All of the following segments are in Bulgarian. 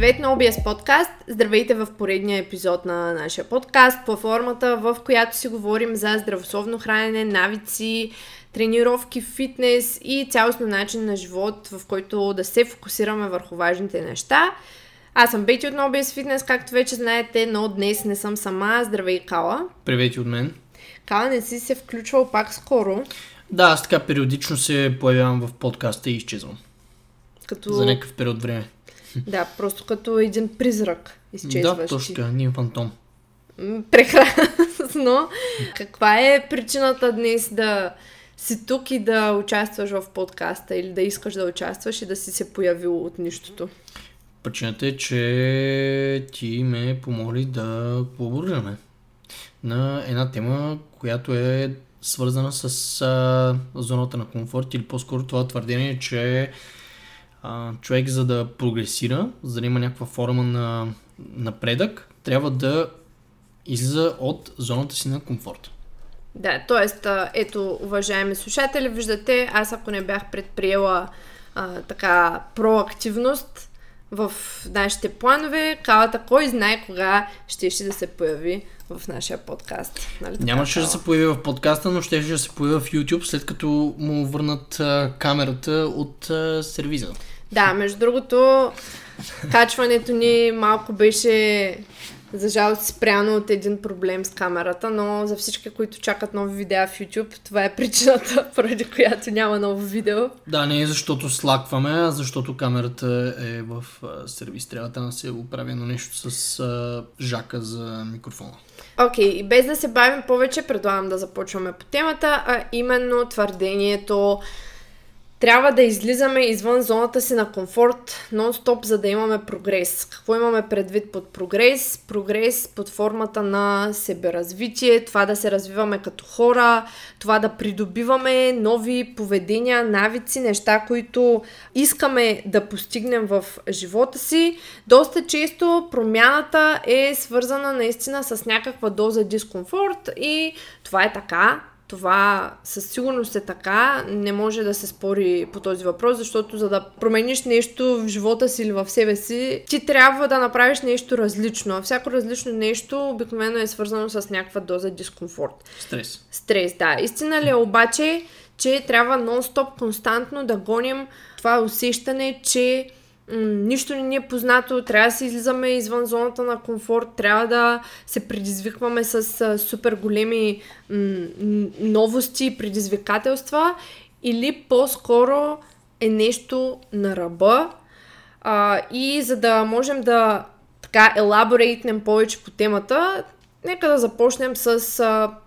Привет на OBS подкаст! Здравейте в поредния епизод на нашия подкаст, платформата, в която си говорим за здравословно хранене, навици, тренировки, фитнес и цялостно начин на живот, в който да се фокусираме върху важните неща. Аз съм Бети от OBS Fitness, както вече знаете, но днес не съм сама. Здравей, Кала! Привет от мен! Кала, не си се включвал пак скоро. Да, аз така периодично се появявам в подкаста и изчезвам. Като... За някакъв период време. Да, просто като един призрак изчезваш. Да, точно ние фантом. Прекрасно. Каква е причината днес да си тук и да участваш в подкаста или да искаш да участваш и да си се появил от нищото? Причината е, че ти ме помоли да поборираме на една тема, която е свързана с а, зоната на комфорт или по-скоро това твърдение, че а, човек за да прогресира, за да има някаква форма на напредък, трябва да излиза от зоната си на комфорт. Да, т.е. ето, уважаеми слушатели, виждате, аз ако не бях предприела а, така проактивност в нашите планове, калата кой знае кога ще ще да се появи в нашия подкаст. Нали Нямаше да се появи в подкаста, но ще да се появи в YouTube, след като му върнат а, камерата от а, сервиза. Да, между другото, качването ни малко беше за жалост спряно от един проблем с камерата, но за всички, които чакат нови видеа в YouTube, това е причината, поради която няма ново видео. Да, не е защото слакваме, а защото камерата е в сервис. Трябва да се оправи на нещо с а, жака за микрофона. Окей, okay, и без да се бавим повече, предлагам да започваме по темата, а именно твърдението трябва да излизаме извън зоната си на комфорт нон-стоп, за да имаме прогрес. Какво имаме предвид под прогрес? Прогрес под формата на себеразвитие, това да се развиваме като хора, това да придобиваме нови поведения, навици, неща, които искаме да постигнем в живота си. Доста често промяната е свързана наистина с някаква доза дискомфорт и това е така това със сигурност е така. Не може да се спори по този въпрос, защото за да промениш нещо в живота си или в себе си, ти трябва да направиш нещо различно. А всяко различно нещо обикновено е свързано с някаква доза дискомфорт. Стрес. Стрес, да. Истина ли е обаче, че трябва нон-стоп константно да гоним това усещане, че нищо не ни е познато, трябва да се излизаме извън зоната на комфорт, трябва да се предизвикваме с а, супер големи м- новости и предизвикателства или по-скоро е нещо на ръба. А, и за да можем да така елаборейтнем повече по темата, Нека да започнем с,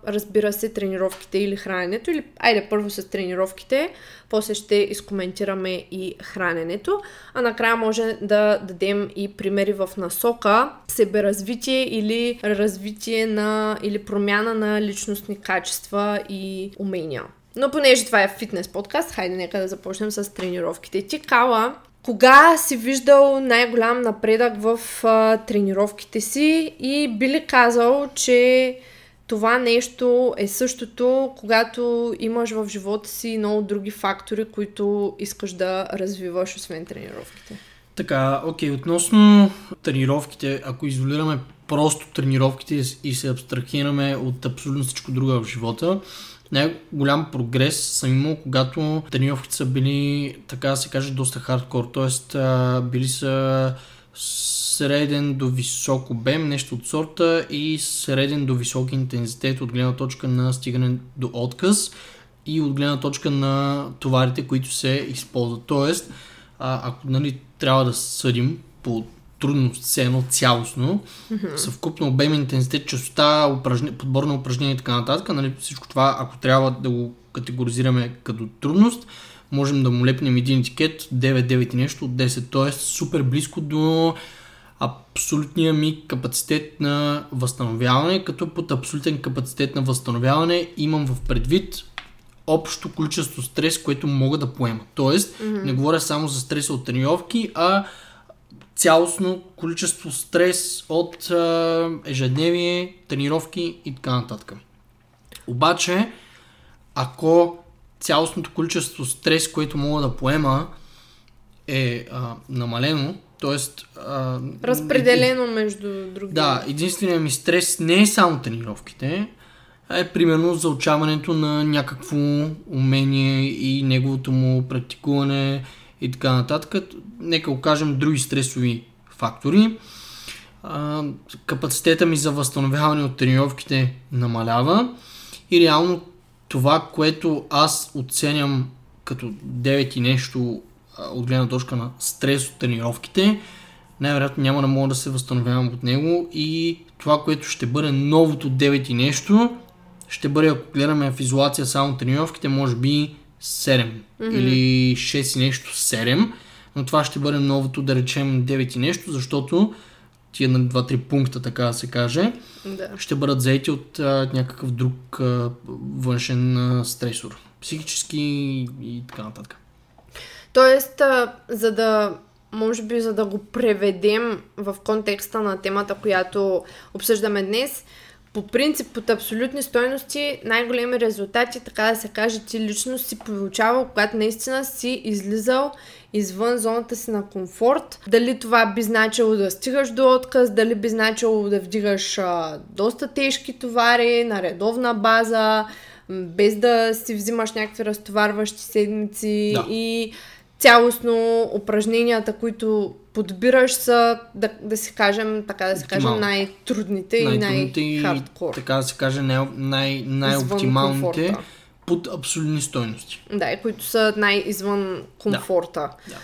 разбира се, тренировките или храненето. Или, айде първо с тренировките, после ще изкоментираме и храненето. А накрая може да дадем и примери в насока себеразвитие или развитие на или промяна на личностни качества и умения. Но понеже това е фитнес подкаст, хайде нека да започнем с тренировките. Ти, Кала, кога си виждал най-голям напредък в а, тренировките си и би ли казал, че това нещо е същото, когато имаш в живота си много други фактори, които искаш да развиваш, освен тренировките? Така, окей, относно тренировките, ако изолираме просто тренировките и се абстрахираме от абсолютно всичко друго в живота, най-голям прогрес съм имал, когато тренировките са били, така да се каже, доста хардкор, т.е. били са среден до висок обем, нещо от сорта и среден до висок интензитет от гледна точка на стигане до отказ и от гледна точка на товарите, които се използват. Тоест, ако нали, трябва да съдим по трудност, все едно цялостно, mm-hmm. съвкупно обем, интензитет, частота, упражне, подбор на упражнения и така нататък. Нали, всичко това, ако трябва да го категоризираме като трудност, можем да му лепнем един етикет 9-9 и нещо от 10, т.е. супер близко до абсолютния ми капацитет на възстановяване, като под абсолютен капацитет на възстановяване имам в предвид общо количество стрес, което мога да поема. Тоест, mm-hmm. не говоря само за стреса от тренировки, а цялостно количество стрес от а, ежедневие, тренировки и така нататък. Обаче, ако цялостното количество стрес, което мога да поема е а, намалено. А, Разпределено между други. Да, единственият ми стрес не е само тренировките, а е примерно заучаването на някакво умение и неговото му практикуване и така нататък. Нека окажем други стресови фактори. Капацитета ми за възстановяване от тренировките намалява и реално това, което аз оценям като 9 и нещо от гледна точка на стрес от тренировките, най-вероятно няма да мога да се възстановявам от него и това, което ще бъде новото 9 и нещо, ще бъде, ако гледаме в изолация само тренировките, може би 7 mm-hmm. или 6 и нещо 7, но това ще бъде новото, да речем 9 и нещо, защото тия на 2-3 пункта, така да се каже, Да. ще бъдат заети от а, някакъв друг а, външен а, стресор. Психически и така нататък. Тоест, а, за да, може би, за да го преведем в контекста на темата, която обсъждаме днес, по принцип, под абсолютни стойности, най-големи резултати, така да се каже, ти лично си получавал, когато наистина си излизал извън зоната си на комфорт. Дали това би значило да стигаш до отказ, дали би значило да вдигаш а, доста тежки товари на редовна база, без да си взимаш някакви разтоварващи седмици Да. и цялостно упражненията, които подбираш са, да, да си кажем, така да се кажем, най-трудните и най-хардкор. така да се каже, най- най- най-оптималните под абсолютни стойности. Да, и които са най-извън комфорта. Да.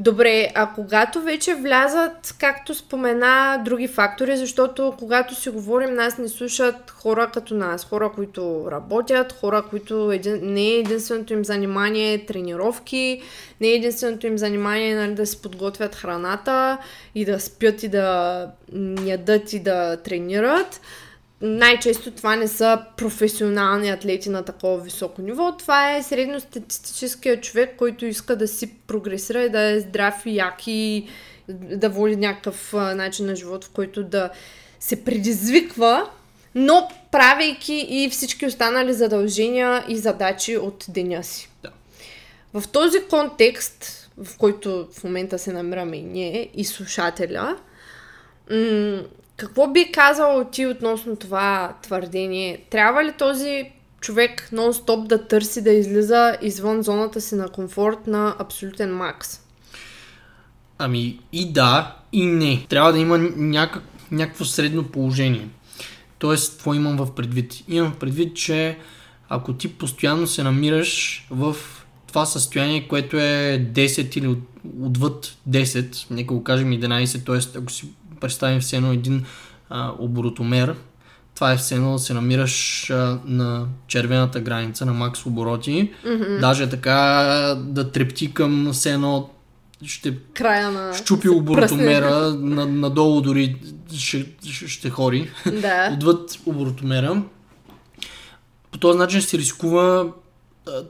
Добре, а когато вече влязат, както спомена, други фактори, защото когато си говорим, нас не слушат хора като нас, хора, които работят, хора, които един, не е единственото им занимание тренировки, не е единственото им занимание нали, да си подготвят храната и да спят и да ядат и да тренират. Най-често това не са професионални атлети на такова високо ниво. Това е средностатистическия човек, който иска да си прогресира и да е здрав и як и да води някакъв начин на живот, в който да се предизвиква, но правейки и всички останали задължения и задачи от деня си. Да. В този контекст, в който в момента се намираме и ние, и слушателя, какво би казал ти относно това твърдение? Трябва ли този човек нон-стоп да търси да излиза извън зоната си на комфорт на абсолютен макс? Ами и да, и не. Трябва да има някак, някакво средно положение. Тоест, какво имам в предвид? Имам в предвид, че ако ти постоянно се намираш в това състояние, което е 10 или от, отвъд 10, нека го кажем 11, т.е. ако си представим все едно един а, оборотомер, това е все едно да се намираш а, на червената граница на макс обороти, mm-hmm. даже така да трепти към все едно ще Края на... щупи оборотомера, на, надолу дори ще, ще, хори, Да. отвъд оборотомера. По този начин се рискува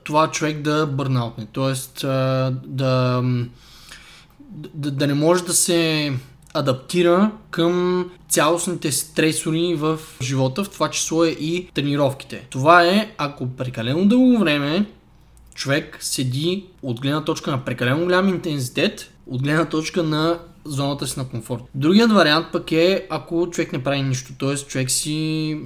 това човек да бърнаутне, т.е. а, да, да, да не може да се адаптира към цялостните стресори в живота, в това число е и тренировките. Това е, ако прекалено дълго време човек седи от гледна точка на прекалено голям интензитет, от гледна точка на зоната си на комфорт. Другият вариант пък е, ако човек не прави нищо, т.е. човек си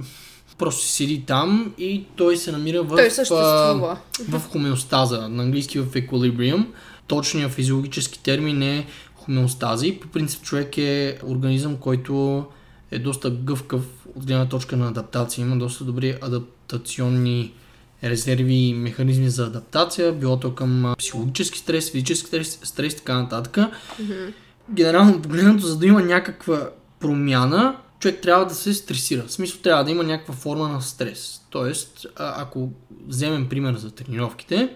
просто си седи там и той се намира в, Той съществува. в хомеостаза, на английски в equilibrium. Точният физиологически термин е хомеостази. По принцип човек е организъм, който е доста гъвкав от гледна точка на адаптация. Има доста добри адаптационни резерви и механизми за адаптация, било то към психологически стрес, физически стрес, стрес и така нататък. Генерално погледнато, за да има някаква промяна, човек трябва да се стресира. В смисъл трябва да има някаква форма на стрес. Тоест, ако вземем пример за тренировките,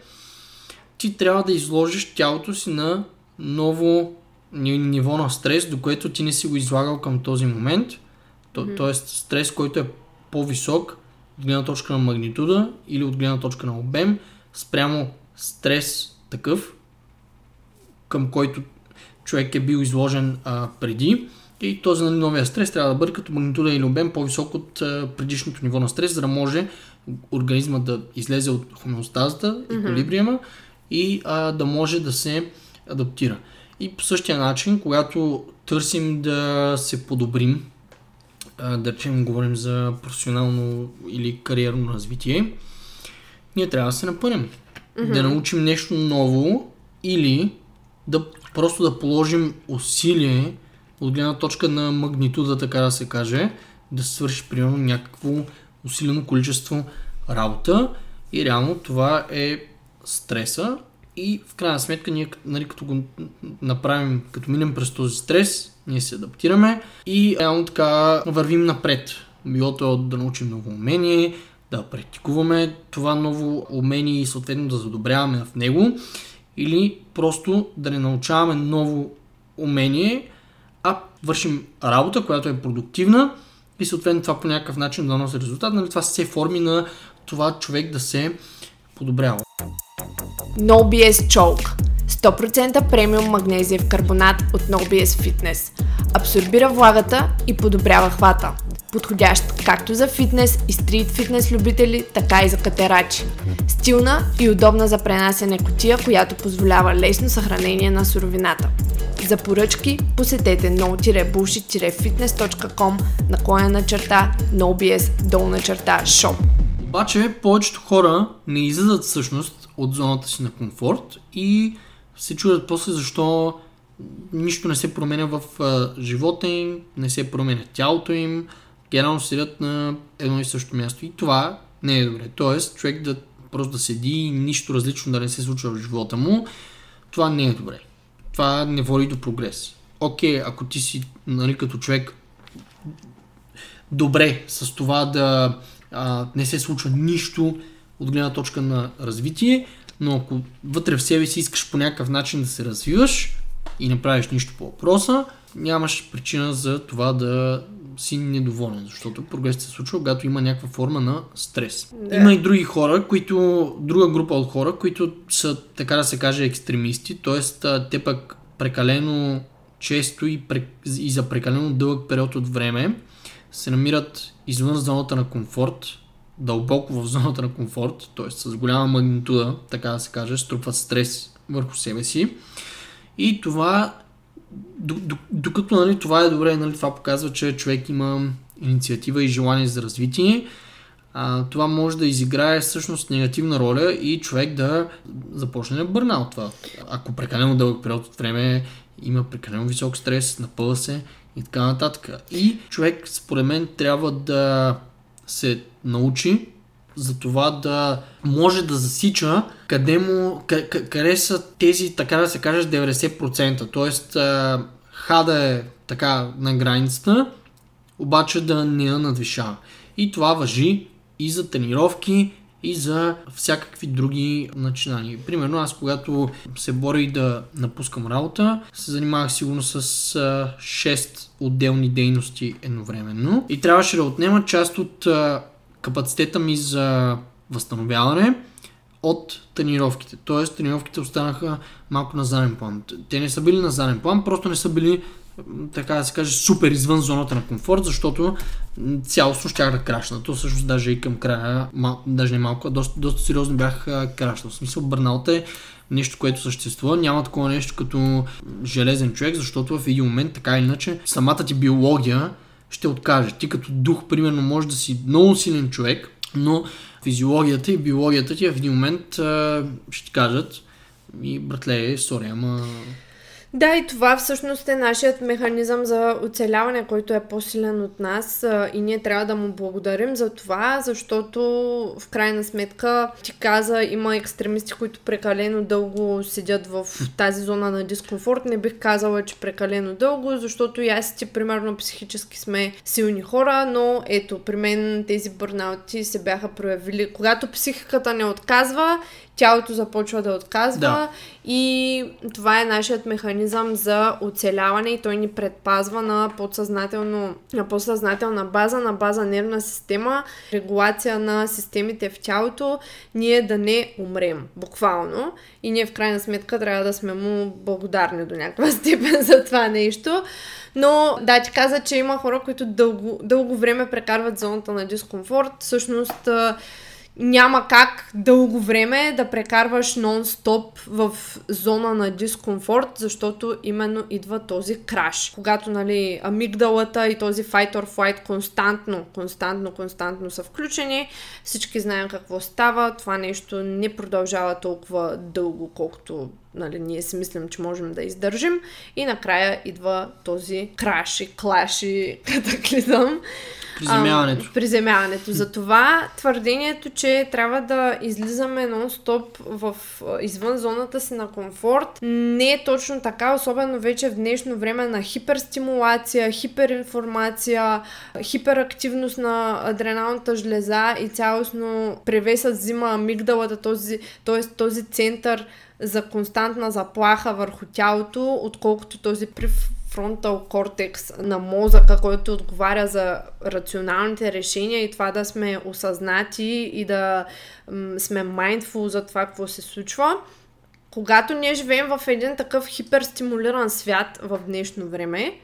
ти трябва да изложиш тялото си на ново ниво на стрес, до което ти не си го излагал към този момент. То, Тоест, стрес, който е по-висок от гледна точка на магнитуда или от гледна точка на обем, спрямо стрес такъв, към който човек е бил изложен а, преди. И този нали, новия стрес трябва да бъде като магнитуда или обем по-висок от а, предишното ниво на стрес, за да може организма да излезе от хомеостазата, еквилибриума и а, да може да се адаптира. И по същия начин, когато търсим да се подобрим, да речем, говорим за професионално или кариерно развитие, ние трябва да се напънем. Mm-hmm. Да научим нещо ново или да просто да положим усилие от гледна точка на магнитуда, така да се каже, да свърши примерно някакво усилено количество работа и реално това е стреса и в крайна сметка ние нали, като го направим, като минем през този стрес, ние се адаптираме и реално така вървим напред. Било то да научим ново умение, да практикуваме това ново умение и съответно да задобряваме в него или просто да не научаваме ново умение, а вършим работа, която е продуктивна и съответно това по някакъв начин да носи резултат. Нали, това все форми на това човек да се подобрява. NoBS Chalk 100% премиум магнезиев карбонат от NoBS Fitness. Абсорбира влагата и подобрява хвата. Подходящ както за фитнес и стрит фитнес любители, така и за катерачи. Стилна и удобна за пренасене котия, която позволява лесно съхранение на суровината. За поръчки посетете no-bullshit-fitness.com на черта NoBS долна черта shop. Обаче повечето хора не излизат всъщност от зоната си на комфорт и се чудят после защо нищо не се променя в а, живота им, не се променя тялото им, генерално седят на едно и също място. И това не е добре. Тоест, човек да просто да седи и нищо различно да не се случва в живота му, това не е добре. Това не води до прогрес. Окей, ако ти си, нали, като човек добре с това да а, не се случва нищо от гледна точка на развитие, но ако вътре в себе си искаш по някакъв начин да се развиваш и не правиш нищо по въпроса, нямаш причина за това да си недоволен, защото прогресът се случва, когато има някаква форма на стрес. Да. Има и други хора, които, друга група от хора, които са, така да се каже, екстремисти, т.е. те пък прекалено често и, и за прекалено дълъг период от време се намират извън зоната на комфорт, дълбоко в зоната на комфорт, т.е. с голяма магнитуда, така да се каже, струпват стрес върху себе си. И това, докато нали, това е добре, нали, това показва, че човек има инициатива и желание за развитие, а, това може да изиграе всъщност негативна роля и човек да започне да бърна от това. Ако прекалено дълъг период от време има прекалено висок стрес, напъва се и така нататък. И човек, според мен, трябва да се научи за това да може да засича къде, му, къде са тези, така да се каже, 90%. Тоест, хада е така на границата, обаче да не я надвишава. И това въжи и за тренировки, и за всякакви други начинания. Примерно аз когато се боря да напускам работа, се занимавах сигурно с 6 отделни дейности едновременно и трябваше да отнема част от капацитета ми за възстановяване от тренировките. Тоест тренировките останаха малко на заден план. Те не са били на заден план, просто не са били така да се каже, супер извън зоната на комфорт, защото цялостно щях да крашна. То всъщност даже и към края, мал, даже не малко, доста, доста сериозно бях крашнал. В смисъл, бърнаут е нещо, което съществува. Няма такова нещо като железен човек, защото в един момент, така или иначе, самата ти биология ще откаже. Ти като дух, примерно, може да си много силен човек, но физиологията и биологията ти в един момент ще ти кажат и братле, сори, ама да, и това всъщност е нашият механизъм за оцеляване, който е по-силен от нас и ние трябва да му благодарим за това, защото в крайна сметка ти каза, има екстремисти, които прекалено дълго седят в тази зона на дискомфорт. Не бих казала, че прекалено дълго, защото и аз ти примерно психически сме силни хора, но ето, при мен тези бърнаути се бяха проявили. Когато психиката не отказва тялото започва да отказва да. и това е нашият механизъм за оцеляване и той ни предпазва на, подсъзнателно, на подсъзнателна база, на база нервна система, регулация на системите в тялото, ние да не умрем, буквално. И ние в крайна сметка трябва да сме му благодарни до някаква степен за това нещо. Но да, ти каза, че има хора, които дълго, дълго време прекарват зоната на дискомфорт. Всъщност няма как дълго време да прекарваш нон-стоп в зона на дискомфорт, защото именно идва този краш. Когато, нали, амигдалата и този fight or flight константно, константно, константно са включени, всички знаем какво става, това нещо не продължава толкова дълго, колкото нали, ние си мислим, че можем да издържим и накрая идва този краш и клаш и катаклизъм. Приземяването. А, приземяването. Затова твърдението, че трябва да излизаме нон-стоп в, извън зоната си на комфорт, не е точно така, особено вече в днешно време на хиперстимулация, хиперинформация, хиперактивност на адреналната жлеза и цялостно превесът взима амигдалата, този, т.е. този център за константна заплаха върху тялото, отколкото този префронтал кортекс на мозъка, който отговаря за рационалните решения и това да сме осъзнати и да м- сме mindful за това какво се случва. Когато ние живеем в един такъв хиперстимулиран свят в днешно време,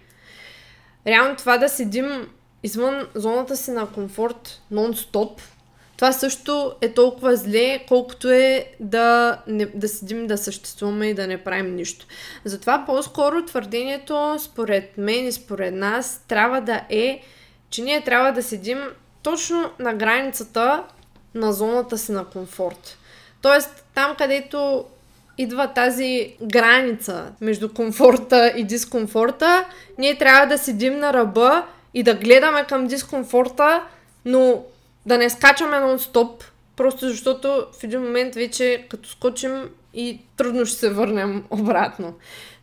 реално това да седим извън зоната си на комфорт нон-стоп – това също е толкова зле, колкото е да, не, да седим да съществуваме и да не правим нищо. Затова по-скоро твърдението, според мен и според нас, трябва да е, че ние трябва да седим точно на границата на зоната си на комфорт. Тоест, там където идва тази граница между комфорта и дискомфорта, ние трябва да седим на ръба и да гледаме към дискомфорта, но да не скачаме нон-стоп, просто защото в един момент вече като скочим и трудно ще се върнем обратно.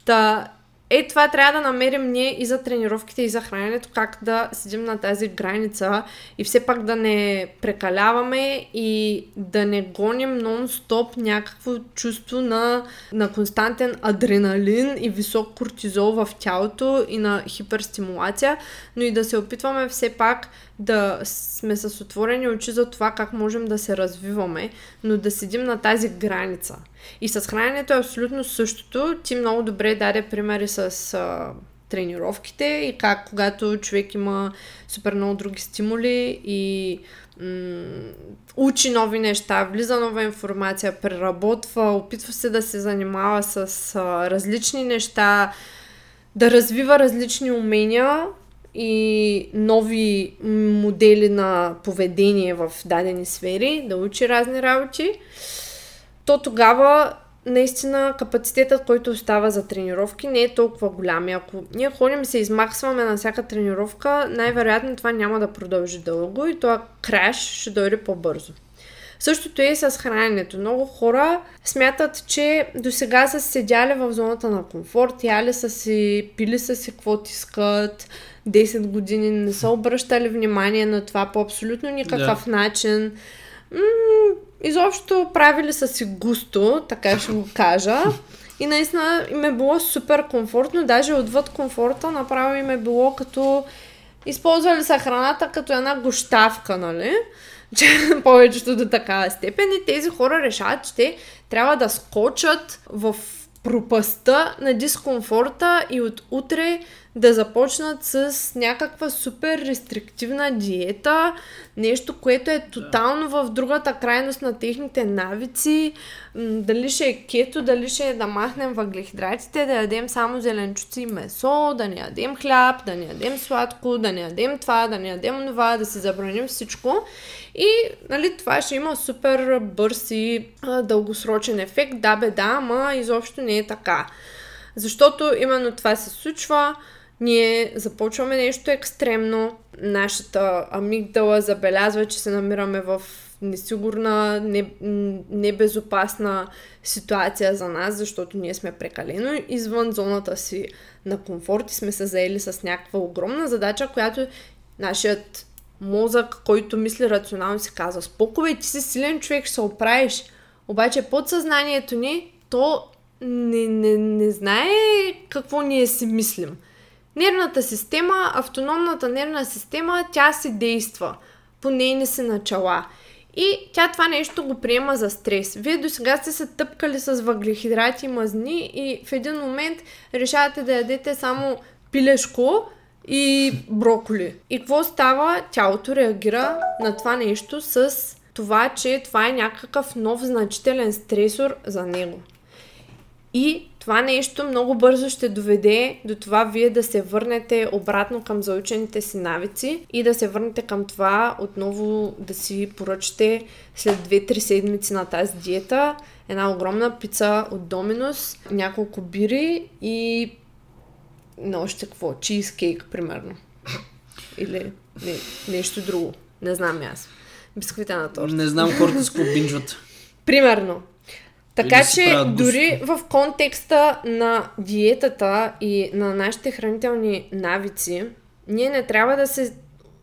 Та, е, това трябва да намерим ние и за тренировките, и за храненето, как да седим на тази граница и все пак да не прекаляваме и да не гоним нон-стоп някакво чувство на, на константен адреналин и висок кортизол в тялото и на хиперстимулация, но и да се опитваме все пак да сме с отворени очи за това как можем да се развиваме, но да седим на тази граница. И с храненето е абсолютно същото. Ти много добре даде примери с а, тренировките и как когато човек има супер много други стимули и м- учи нови неща, влиза нова информация, преработва, опитва се да се занимава с а, различни неща, да развива различни умения, и нови модели на поведение в дадени сфери, да учи разни работи, то тогава наистина капацитетът, който остава за тренировки, не е толкова голям. И ако ние ходим и се измахсваме на всяка тренировка, най-вероятно това няма да продължи дълго и това краш ще дойде по-бързо. Същото е и с храненето. Много хора смятат, че до сега са седяли в зоната на комфорт, яли са си, пили са си каквото искат, 10 години не са обръщали внимание на това по абсолютно никакъв да. начин. М- изобщо правили са си густо, така ще го кажа. И наистина им е било супер комфортно, даже отвъд комфорта направо им е било като използвали са храната като една гощавка, нали? Че повечето до такава степен и тези хора решават, че те трябва да скочат в пропаста на дискомфорта и от утре да започнат с някаква супер рестриктивна диета, нещо, което е тотално в другата крайност на техните навици, дали ще е кето, дали ще е да махнем въглехидратите, да ядем само зеленчуци и месо, да не ядем хляб, да не ядем сладко, да не ядем това, да не ядем това, да си забраним всичко. И нали, това ще има супер бърз и а, дългосрочен ефект. Да бе, да, ама изобщо не е така. Защото именно това се случва ние започваме нещо екстремно, нашата амигдала забелязва, че се намираме в несигурна, не, небезопасна ситуация за нас, защото ние сме прекалено извън зоната си на комфорт и сме се заели с някаква огромна задача, която нашият мозък, който мисли рационално, си казва, спокове, ти си силен човек, ще се оправиш. Обаче подсъзнанието ни, то не, не, не знае какво ние си мислим. Нервната система, автономната нервна система, тя си действа по нейни си начала. И тя това нещо го приема за стрес. Вие до сега сте се тъпкали с въглехидрати и мазни и в един момент решавате да ядете само пилешко и броколи. И какво става? Тялото реагира на това нещо с това, че това е някакъв нов значителен стресор за него. И това нещо много бързо ще доведе до това вие да се върнете обратно към заучените си навици и да се върнете към това отново да си поръчате след 2-3 седмици на тази диета една огромна пица от Доминус, няколко бири и на още какво, чизкейк, примерно. Или не, нещо друго. Не знам аз. Бисквита на торта. Не знам хората с какво бинджват. Примерно. Така че дори в контекста на диетата и на нашите хранителни навици, ние не трябва да се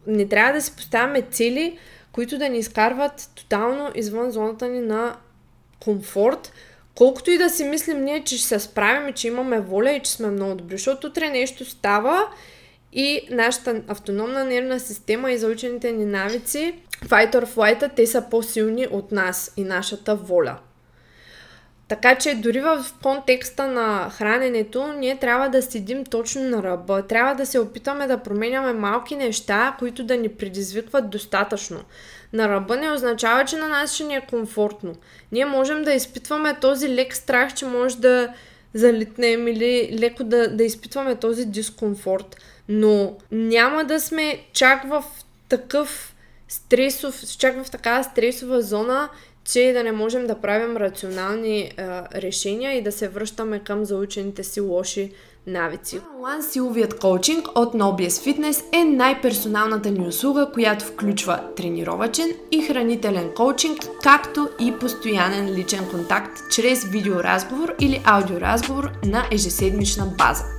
не трябва да си поставяме цели, които да ни изкарват тотално извън зоната ни на комфорт, колкото и да си мислим ние, че ще се справим че имаме воля и че сме много добри, защото утре нещо става и нашата автономна нервна система и заучените ни навици, fight or flight, те са по-силни от нас и нашата воля. Така че дори в контекста на храненето, ние трябва да седим точно на ръба. Трябва да се опитаме да променяме малки неща, които да ни предизвикват достатъчно. На ръба не означава, че на нас ще ни е комфортно. Ние можем да изпитваме този лек страх, че може да залитнем или леко да, да изпитваме този дискомфорт. Но няма да сме чак в такъв стресов, чак в такава стресова зона, че да не можем да правим рационални а, решения и да се връщаме към заучените си лоши навици. One силовият коучинг от Nobies Fitness е най-персоналната ни услуга, която включва тренировачен и хранителен коучинг, както и постоянен личен контакт чрез видеоразговор или аудиоразговор на ежеседмична база.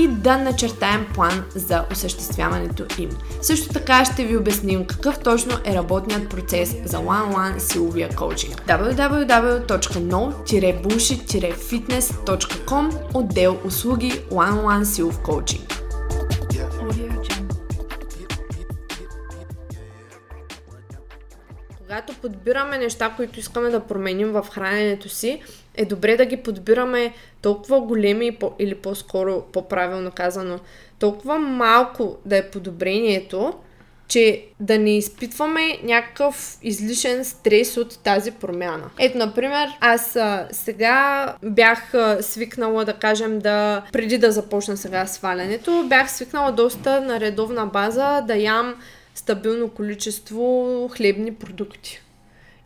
и да начертаем план за осъществяването им. Също така ще ви обясним какъв точно е работният процес за one-on-one силовия коучинг. www.no-bullshit-fitness.com отдел услуги one-on-one силов коучинг. Когато подбираме неща, които искаме да променим в храненето си, е добре да ги подбираме толкова големи или по-скоро, по-правилно казано, толкова малко да е подобрението, че да не изпитваме някакъв излишен стрес от тази промяна. Ето, например, аз а, сега бях а, свикнала, да кажем, да преди да започна сега свалянето, бях свикнала доста на редовна база да ям стабилно количество хлебни продукти.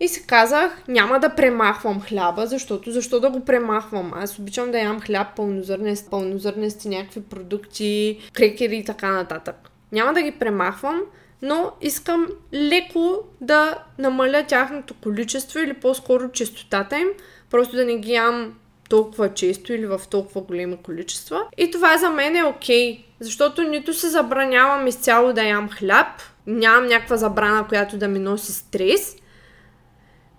И си казах, няма да премахвам хляба, защото защо да го премахвам? Аз обичам да ям хляб, пълнозърнести, пълнозърнести някакви продукти, крекери и така нататък. Няма да ги премахвам, но искам леко да намаля тяхното количество или по-скоро честотата им, просто да не ги ям толкова често или в толкова големи количества. И това за мен е окей, okay, защото нито се забранявам изцяло да ям хляб, нямам някаква забрана, която да ми носи стрес,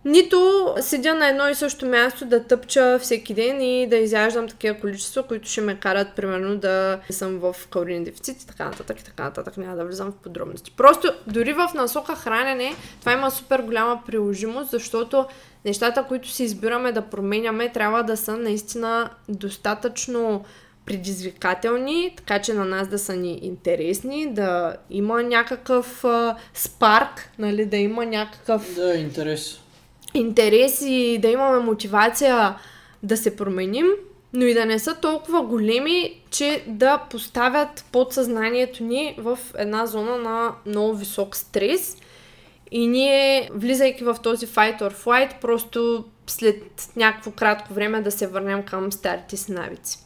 нито седя на едно и също място да тъпча всеки ден и да изяждам такива количества, които ще ме карат, примерно, да съм в калорийен дефицит и така нататък и така нататък. Няма да влизам в подробности. Просто дори в насока хранене това има супер голяма приложимост, защото нещата, които си избираме да променяме, трябва да са наистина достатъчно предизвикателни, така че на нас да са ни интересни, да има някакъв а, спарк, нали, да има някакъв... Да, интерес интерес и да имаме мотивация да се променим, но и да не са толкова големи, че да поставят подсъзнанието ни в една зона на много висок стрес. И ние, влизайки в този fight or flight, просто след някакво кратко време да се върнем към старите си навици.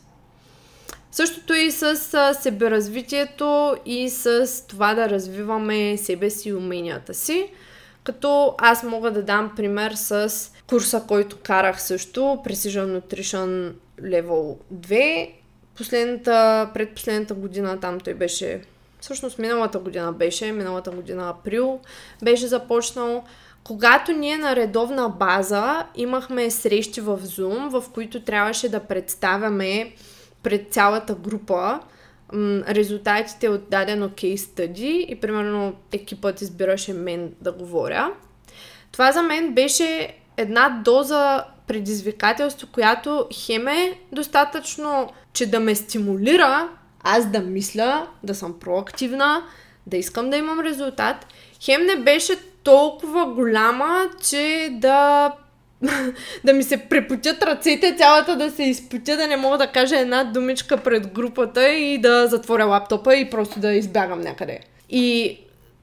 Същото и с себеразвитието и с това да развиваме себе си и уменията си. Като аз мога да дам пример с курса, който карах също, Precision Nutrition Level 2. Последната, предпоследната година там той беше, всъщност миналата година беше, миналата година април беше започнал. Когато ние на редовна база имахме срещи в Zoom, в които трябваше да представяме пред цялата група м, резултатите от дадено кейс стъди и примерно екипът избираше мен да говоря. Това за мен беше една доза предизвикателство, която хем е достатъчно, че да ме стимулира аз да мисля, да съм проактивна, да искам да имам резултат. Хем не беше толкова голяма, че да да ми се препотят ръцете, цялата да се изпотя, да не мога да кажа една думичка пред групата и да затворя лаптопа и просто да избягам някъде. И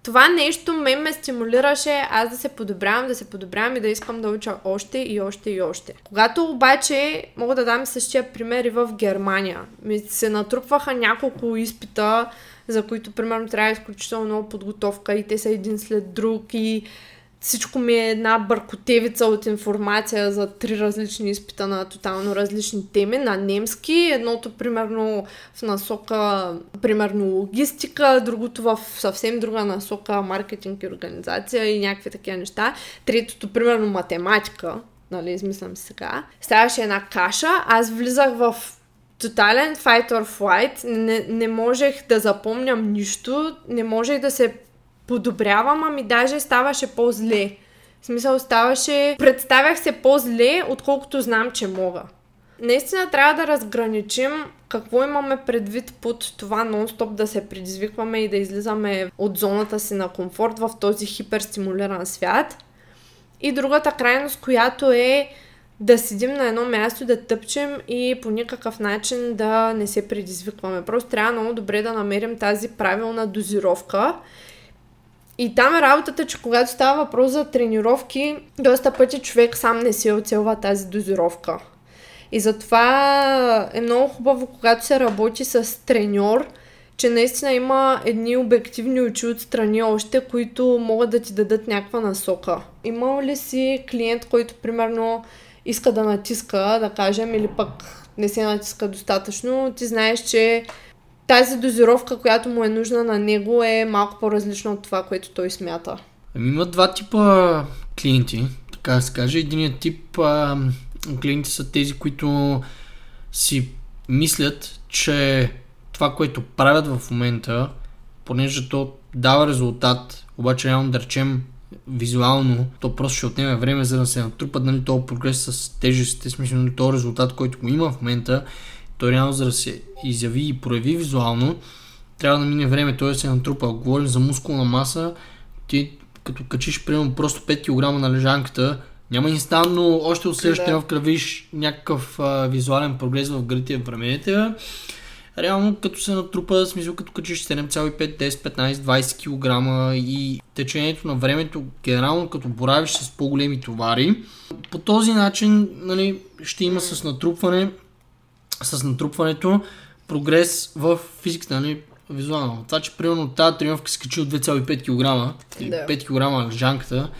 това нещо ме ме стимулираше аз да се подобрявам, да се подобрявам и да искам да уча още и още и още. Когато обаче, мога да дам същия пример и в Германия, ми се натрупваха няколко изпита, за които примерно трябва изключително много подготовка и те са един след друг и всичко ми е една бъркотевица от информация за три различни изпита на тотално различни теми на немски. Едното примерно в насока, примерно логистика, другото в съвсем друга насока маркетинг и организация и някакви такива неща. Третото примерно математика, нали, измислям сега. Ставаше една каша, аз влизах в тотален fight or flight, не, не можех да запомням нищо, не можех да се подобрявам, ами даже ставаше по-зле. В смисъл ставаше, представях се по-зле, отколкото знам, че мога. Наистина трябва да разграничим какво имаме предвид под това нон-стоп да се предизвикваме и да излизаме от зоната си на комфорт в този хиперстимулиран свят. И другата крайност, която е да седим на едно място, да тъпчем и по никакъв начин да не се предизвикваме. Просто трябва много добре да намерим тази правилна дозировка и там е работата, че когато става въпрос за тренировки, доста пъти човек сам не си оцелва тази дозировка. И затова е много хубаво, когато се работи с треньор, че наистина има едни обективни очи отстрани още, които могат да ти дадат някаква насока. Има ли си клиент, който примерно иска да натиска, да кажем, или пък не се натиска достатъчно, ти знаеш, че тази дозировка, която му е нужна на него е малко по-различна от това, което той смята. Ами има два типа клиенти, така да се каже. Единият тип а, клиенти са тези, които си мислят, че това, което правят в момента, понеже то дава резултат, обаче реално да речем визуално, то просто ще отнеме време, за да се натрупат нали, този прогрес с тежестите, смисъл, нали, този резултат, който го има в момента той реално за да се изяви и прояви визуално, трябва да мине време, той да се натрупа. Говорим за мускулна маса, ти като качиш примерно просто 5 кг на лежанката, няма инстантно, още от тренировка да видиш някакъв а, визуален прогрес в гърдите в раменете. Реално като се натрупа, смисъл като качиш 7,5, 10, 15, 20 кг и течението на времето, генерално като боравиш с по-големи товари, по този начин нали, ще има с натрупване с натрупването прогрес в физиката, нали, визуално. Това, че примерно тази тренировка се качи от 2,5 кг, или да. 5 кг лежанката,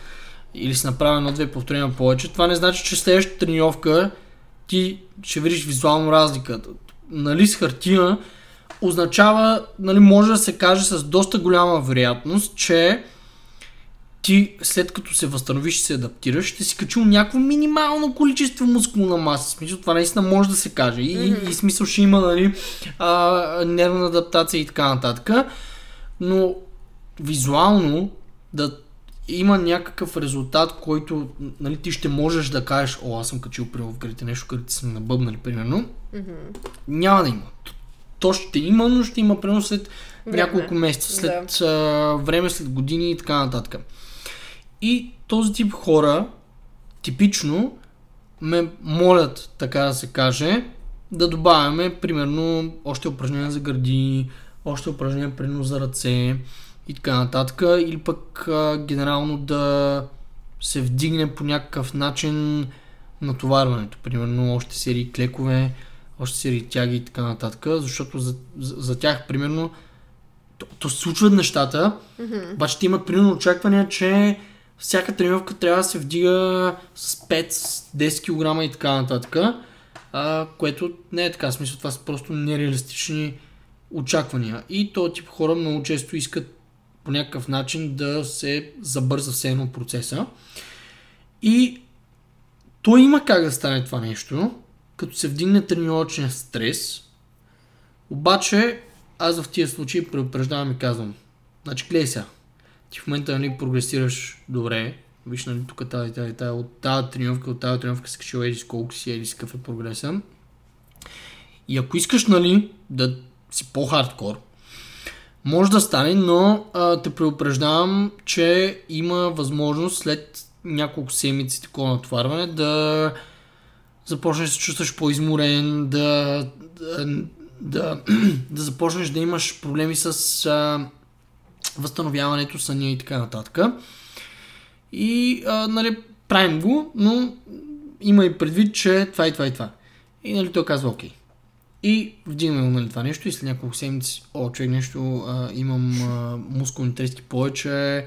или си направя едно-две повторения повече, това не значи, че следващата тренировка ти ще видиш визуално разликата. Нали с хартия означава, нали, може да се каже с доста голяма вероятност, че ти след като се възстановиш и се адаптираш, ще си качил някакво минимално количество мускулна маса. Смисъл, това наистина може да се каже. И, mm-hmm. и смисъл ще има нали, а, нервна адаптация и така нататък. Но визуално да има някакъв резултат, който нали, ти ще можеш да кажеш, о, аз съм качил при в гърите нещо, където съм набъбнали, примерно. Mm-hmm. Няма да има. То ще има, но ще има примерно след време. няколко месеца, след да. а, време, след години и така нататък. И този тип хора, типично, ме молят, така да се каже, да добавяме, примерно, още упражнения за гърди, още упражнения, примерно, за ръце и така нататък. Или пък а, генерално да се вдигне по някакъв начин натоварването. Примерно, още серии клекове, още серии тяги и така нататък. Защото за, за, за тях, примерно, то, то се случват нещата, mm-hmm. обаче те имат примерно очаквания, че всяка тренировка трябва да се вдига с 5, 10 кг и така нататък, а, което не е така. Смисъл, това са просто нереалистични очаквания. И този тип хора много често искат по някакъв начин да се забърза все едно процеса. И то има как да стане това нещо, като се вдигне тренировъчен стрес, обаче аз в тия случаи предупреждавам и казвам, значи гледай сега, ти в момента нали, прогресираш добре, виж нали тук тази, тази, тази, от тази тренировка, от тази тренировка си качил еди колко си, еди какъв е прогреса. И ако искаш нали да си по-хардкор, може да стане, но а, те предупреждавам, че има възможност след няколко седмици такова натоварване да започнеш да се чувстваш по-изморен, да, да, да, да започнеш да имаш проблеми с а, възстановяването, съня и така нататък. И а, нали, правим го, но има и предвид, че това и това и това. И нали, той казва окей. И вдигаме нали, това нещо и след няколко седмици, о, човек нещо, а, имам а, мускулни трески повече,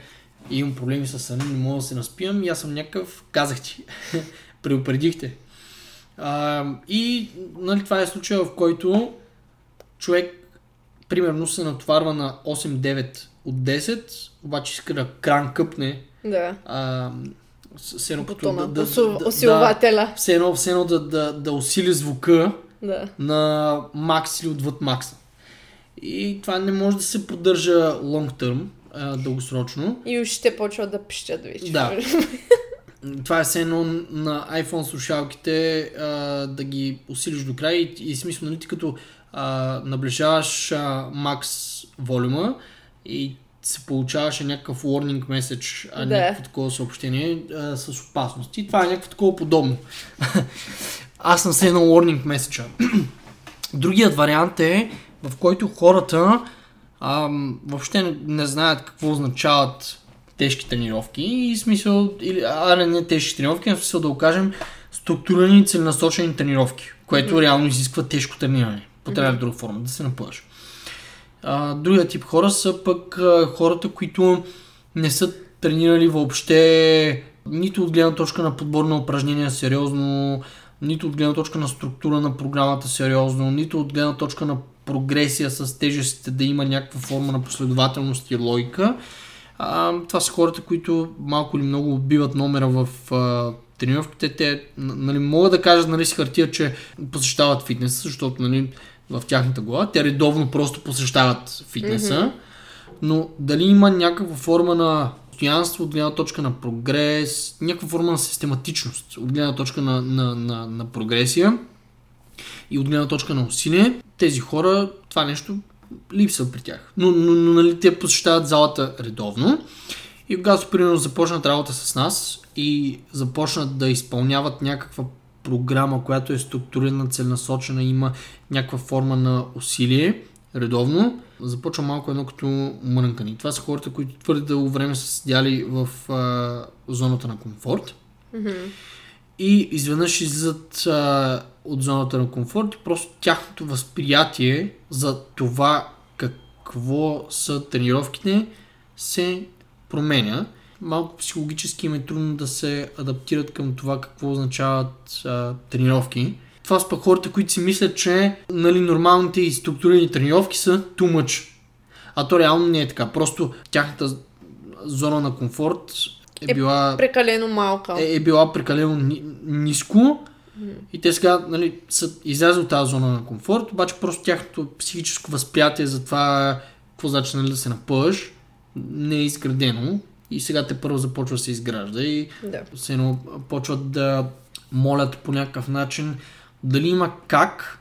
имам проблеми с съня, не мога да се наспивам и аз съм някакъв, казах ти, предупредихте. А, и нали, това е случая, в който човек примерно се натоварва на 8-9 от 10, обаче иска да кран къпне Да. а, с едно като да, да, усил- да, усилвателя. да, все едно, все едно да, да, да усили звука Да. на макс или отвъд макса. И това не може да се поддържа long term, а, дългосрочно. И ушите почват да пищат вече. Да. Това е все едно на iPhone слушалките а, да ги усилиш до край и, и смисъл, нали, ти като а, наближаваш а, макс волюма и се получаваше някакъв warning message, а Да. някакво такова съобщение а, с опасности. Това е някакво такова подобно. Аз съм се едно warning message. Другият вариант е, в който хората ам, въобще не, не знаят какво означават тежки тренировки и смисъл, или, а не, не тежки тренировки, а в смисъл да го кажем структурирани и целенасочени тренировки, което mm-hmm. реално изисква тежко трениране, по mm-hmm. друга форма, да се напъваш. А, другия тип хора са пък а, хората, които не са тренирали въобще нито от гледна точка на подбор на упражнения сериозно, нито от гледна точка на структура на програмата сериозно, нито от гледна точка на прогресия с тежестите да има някаква форма на последователност и логика. А, това са хората, които малко или много отбиват номера в а, тренировките. Те нали, могат да кажат нали, с хартия, че посещават фитнеса, защото нали, в тяхната глава те редовно просто посещават фитнеса. Mm-hmm. Но дали има някаква форма на постоянство от гледна точка на прогрес, някаква форма на систематичност от гледна точка на, на, на, на прогресия и от гледна точка на усилие, тези хора това нещо липсва при тях. Но, но, но нали, те посещават залата редовно и когато примерно започнат работа с нас и започнат да изпълняват някаква програма, която е структурирана, целенасочена, има някаква форма на усилие редовно, започва малко едно като мрънкани. Това са хората, които твърде дълго време са седяли в а, зоната на комфорт и изведнъж излизат а, от зоната на комфорт и просто тяхното възприятие за това какво са тренировките се променя. Малко психологически им е трудно да се адаптират към това какво означават а, тренировки. Това са пък хората, които си мислят, че нали, нормалните и структурирани тренировки са too much. А то реално не е така. Просто тяхната зона на комфорт е, Е, била Прекалено малка. е, е била прекалено ни, ниско и те сега нали, са излязли от тази зона на комфорт, обаче просто тяхното психическо възприятие за това какво значи нали, да се напъваш не е изградено и сега те първо започва да се изгражда и Да. се едно почват да молят по някакъв начин дали има как,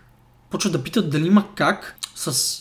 почват да питат дали има как с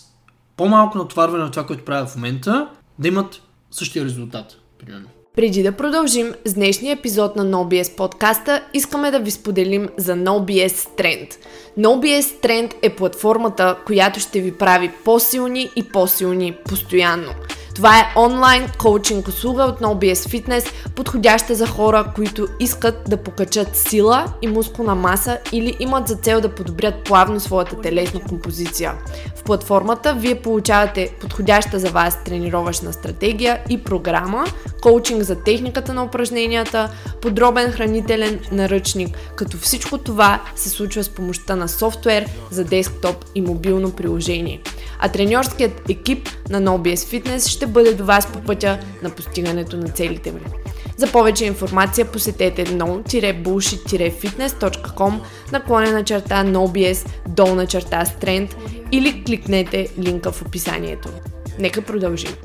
по-малко натоварване на това, което правят в момента, да имат същия резултат, примерно. Преди да продължим с днешния епизод на NoBS подкаста, искаме да ви споделим за NoBS Trend. NoBS Trend е платформата, която ще ви прави по-силни и по-силни постоянно. Това е онлайн коучинг услуга от NoBS Fitness, подходяща за хора, които искат да покачат сила и мускулна маса или имат за цел да подобрят плавно своята телесна композиция. В платформата вие получавате подходяща за вас тренировъчна стратегия и програма, коучинг за техниката на упражненията, подробен хранителен наръчник, като всичко това се случва с помощта на софтуер за десктоп и мобилно приложение. А треньорският екип на NoBS Fitness ще бъде до вас по пътя на постигането на целите ви. За повече информация посетете no-bullshit-fitness.com наклонена черта NoBS долна черта Strength или кликнете линка в описанието. Нека продължим.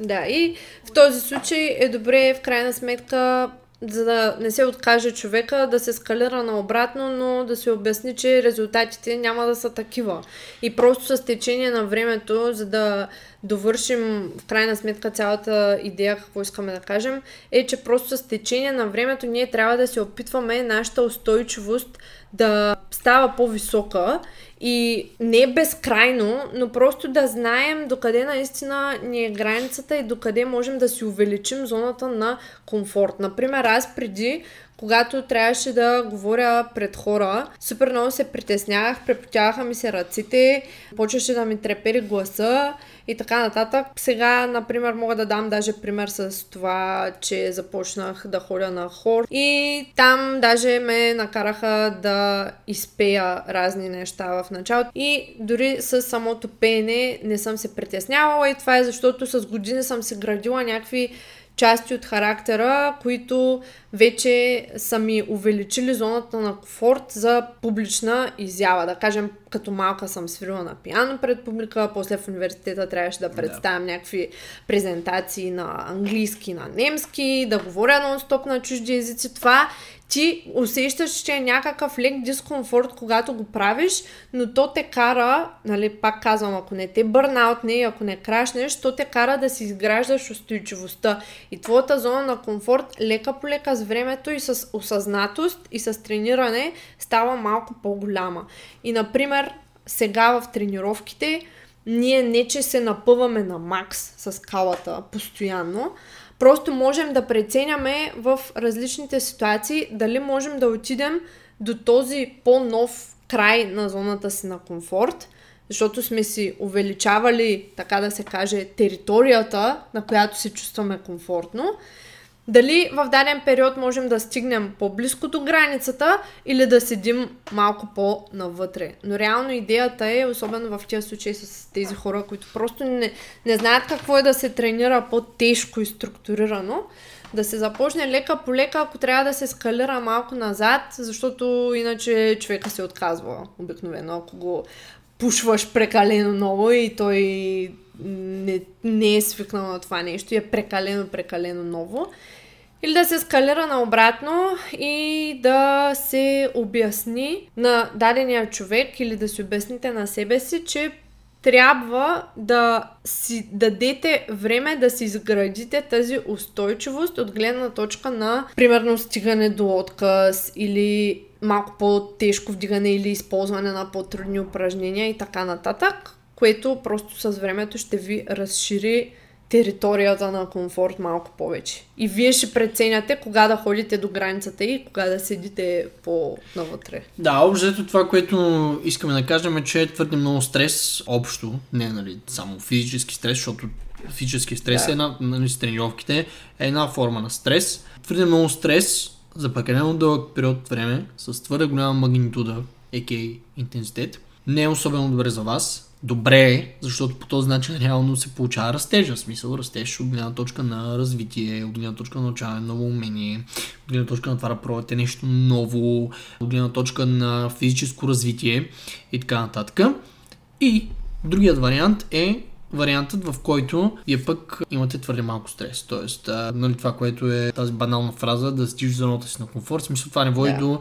Да, и в този случай е добре в крайна сметка за да не се откаже човека, да се скалира наобратно, но да се обясни, че резултатите няма да са такива. И просто с течение на времето, за да довършим в крайна сметка цялата идея, какво искаме да кажем, е, че просто с течение на времето ние трябва да се опитваме нашата устойчивост да става по-висока и не безкрайно, но просто да знаем докъде наистина ни е границата и докъде можем да си увеличим зоната на комфорт. Например, аз преди когато трябваше да говоря пред хора, супер много се притеснявах, препотяваха ми се ръците, почваше да ми трепери гласа и така нататък. Сега, например, мога да дам даже пример с това, че започнах да ходя на хор и там даже ме накараха да изпея разни неща в началото и дори с самото пеене не съм се притеснявала и това е защото с години съм се градила някакви части от характера, които вече са ми увеличили зоната на комфорт за публична изява. Да кажем, като малка съм свирила на пиано пред публика, после в университета трябваше да представям да. някакви презентации на английски, на немски, да говоря нон-стоп на чужди езици. Това ти усещаш, че е някакъв лек дискомфорт, когато го правиш, но то те кара, нали, пак казвам, ако не те бърнаутне и ако не крашнеш, то те кара да си изграждаш устойчивостта. И твоята зона на комфорт лека по лека времето и с осъзнатост и с трениране става малко по-голяма. И, например, сега в тренировките, ние не че се напъваме на макс с скалата постоянно, Просто можем да преценяме в различните ситуации дали можем да отидем до този по-нов край на зоната си на комфорт, защото сме си увеличавали, така да се каже, територията, на която се чувстваме комфортно дали в даден период можем да стигнем по-близко до границата или да седим малко по-навътре. Но реално идеята е, особено в тези случаи с тези хора, които просто не, не знаят какво е да се тренира по-тежко и структурирано, да се започне лека по лека, ако трябва да се скалира малко назад, защото иначе човека се отказва обикновено, ако го пушваш прекалено много и той не, не е свикнал на това нещо и е прекалено, прекалено ново. Или да се скалира наобратно и да се обясни на дадения човек или да си обясните на себе си, че трябва да си дадете време да си изградите тази устойчивост от гледна точка на, примерно, стигане до отказ или малко по-тежко вдигане или използване на по-трудни упражнения и така нататък, което просто с времето ще ви разшири територията на комфорт малко повече. И вие ще преценяте кога да ходите до границата и кога да седите по-навътре. Да, общо това, което искаме да кажем е, че е твърде много стрес общо, не нали, само физически стрес, защото физически стрес да. е една, нали, с тренировките е една форма на стрес. Твърде много стрес за прекалено дълъг период от време с твърде голяма магнитуда, а.к.а. интензитет, не е особено добре за вас, добре е, защото по този начин реално се получава растежа. В смисъл растеж от гледна точка на развитие, от гледна точка на научаване ново умение, от гледна точка на това да пробвате нещо ново, от гледна точка на физическо развитие и така нататък. И другият вариант е вариантът, в който вие пък имате твърде малко стрес. Тоест, а, нали, това, което е тази банална фраза, да стигаш зоната си на комфорт, смисъл това не води yeah. до,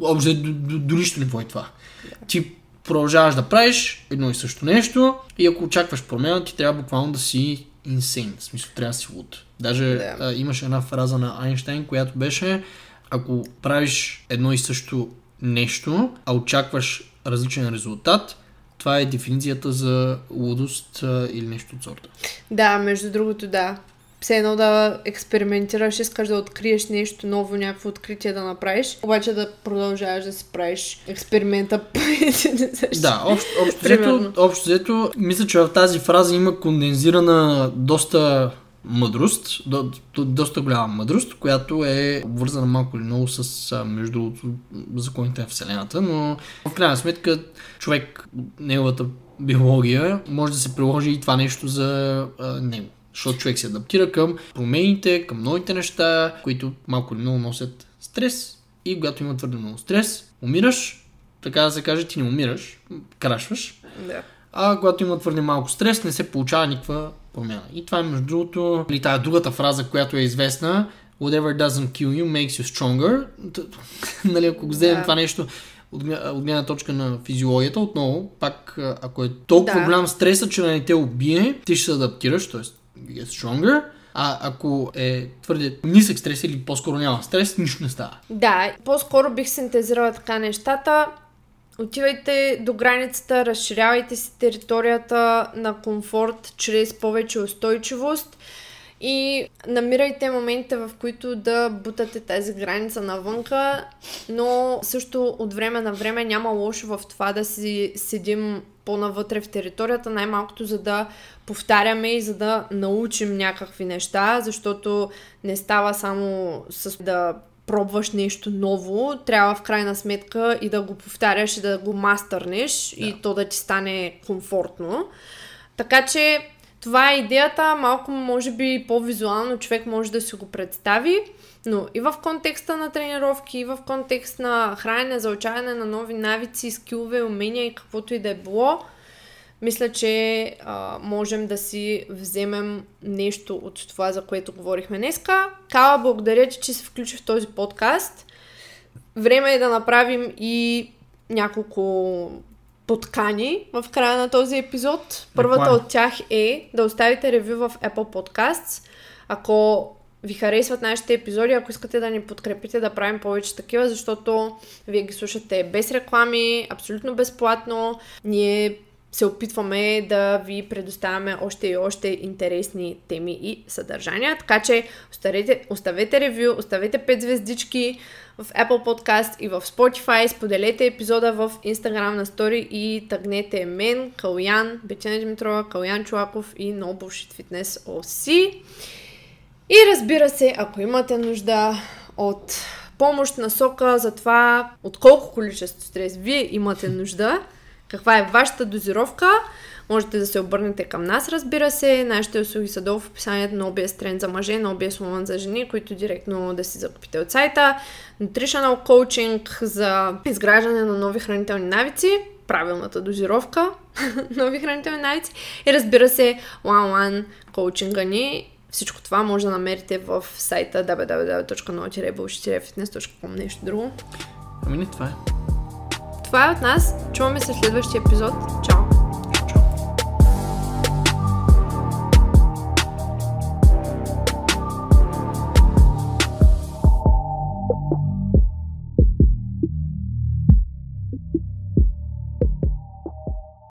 общо до, до, до, нищо не води това. Yeah. Ти продължаваш да правиш едно и също нещо и ако очакваш промяна, ти трябва буквално да си инсейн, в смисъл трябва да си луд. Даже yeah. а, имаше една фраза на Айнштейн, която беше ако правиш едно и също нещо, а очакваш различен резултат, това е дефиницията за лудост а, или нещо от сорта. Да, между другото да все едно да експериментираш, искаш да откриеш нещо ново, някакво откритие да направиш, обаче да продължаваш да си правиш експеримента. да, общо, общо, взето, общо взето, мисля, че в тази фраза има кондензирана доста мъдрост, до, до, доста голяма мъдрост, която е обвързана малко или много с, между законите на Вселената, но в крайна сметка човек, неговата биология, може да се приложи и това нещо за а, него. Защото човек се адаптира към промените, към новите неща, които малко или много носят стрес. И когато има твърде много стрес, умираш, така да се каже, ти не умираш, крашваш. Да. А когато има твърде малко стрес, не се получава никаква промяна. И това е между другото, или тая другата фраза, която е известна, whatever doesn't kill you makes you stronger. нали, ако го вземем Да. това нещо от, от гледна точка на физиологията, отново, пак ако е толкова Да. голям стреса, че да не те убие, ти ще се адаптираш, т.е. get stronger. А ако е твърде нисък стрес или по-скоро няма стрес, нищо не става. Да, по-скоро бих синтезирала така нещата. Отивайте до границата, разширявайте си територията на комфорт чрез повече устойчивост и намирайте моментите, в които да бутате тази граница навънка, но също от време на време няма лошо в това да си седим по-навътре в територията, най-малкото за да повтаряме и за да научим някакви неща, защото не става само с да пробваш нещо ново, трябва в крайна сметка и да го повтаряш и да го мастърнеш да. и то да ти стане комфортно. Така че това е идеята, малко може би по-визуално човек може да си го представи, но и в контекста на тренировки, и в контекст на хранене, заучаване на нови навици, скилове, умения и каквото и да е било, мисля, че а, можем да си вземем нещо от това, за което говорихме днеска. Кала, благодаря ти, че се включи в този подкаст. Време е да направим и няколко подкани в края на този епизод. Първата от тях е да оставите ревю в Apple Podcasts. Ако ви харесват нашите епизоди, ако искате да ни подкрепите да правим повече такива, защото вие ги слушате без реклами, абсолютно безплатно. Ние се опитваме да ви предоставяме още и още интересни теми и съдържания. Така че оставете, оставете ревю, оставете 5 звездички в Apple Podcast и в Spotify, споделете епизода в Instagram на Story и тагнете мен, Калян, Бетина Димитрова, Калян Чулаков и No Bullshit Fitness OC. И разбира се, ако имате нужда от помощ, насока за това от колко количество стрес вие имате нужда, каква е вашата дозировка, можете да се обърнете към нас, разбира се. Нашите услуги са долу в описанието на OBS Trend за мъже, на OBS Woman за жени, които директно да си закупите от сайта. Nutritional Coaching за изграждане на нови хранителни навици, правилната дозировка, нови хранителни навици и разбира се, one-on-one коучинга ни. Всичко това може да намерите в сайта www.no-bullshit-fitness.com нещо друго. Ами не, това е. Това е от нас. Чуваме се в следващия епизод. Чао!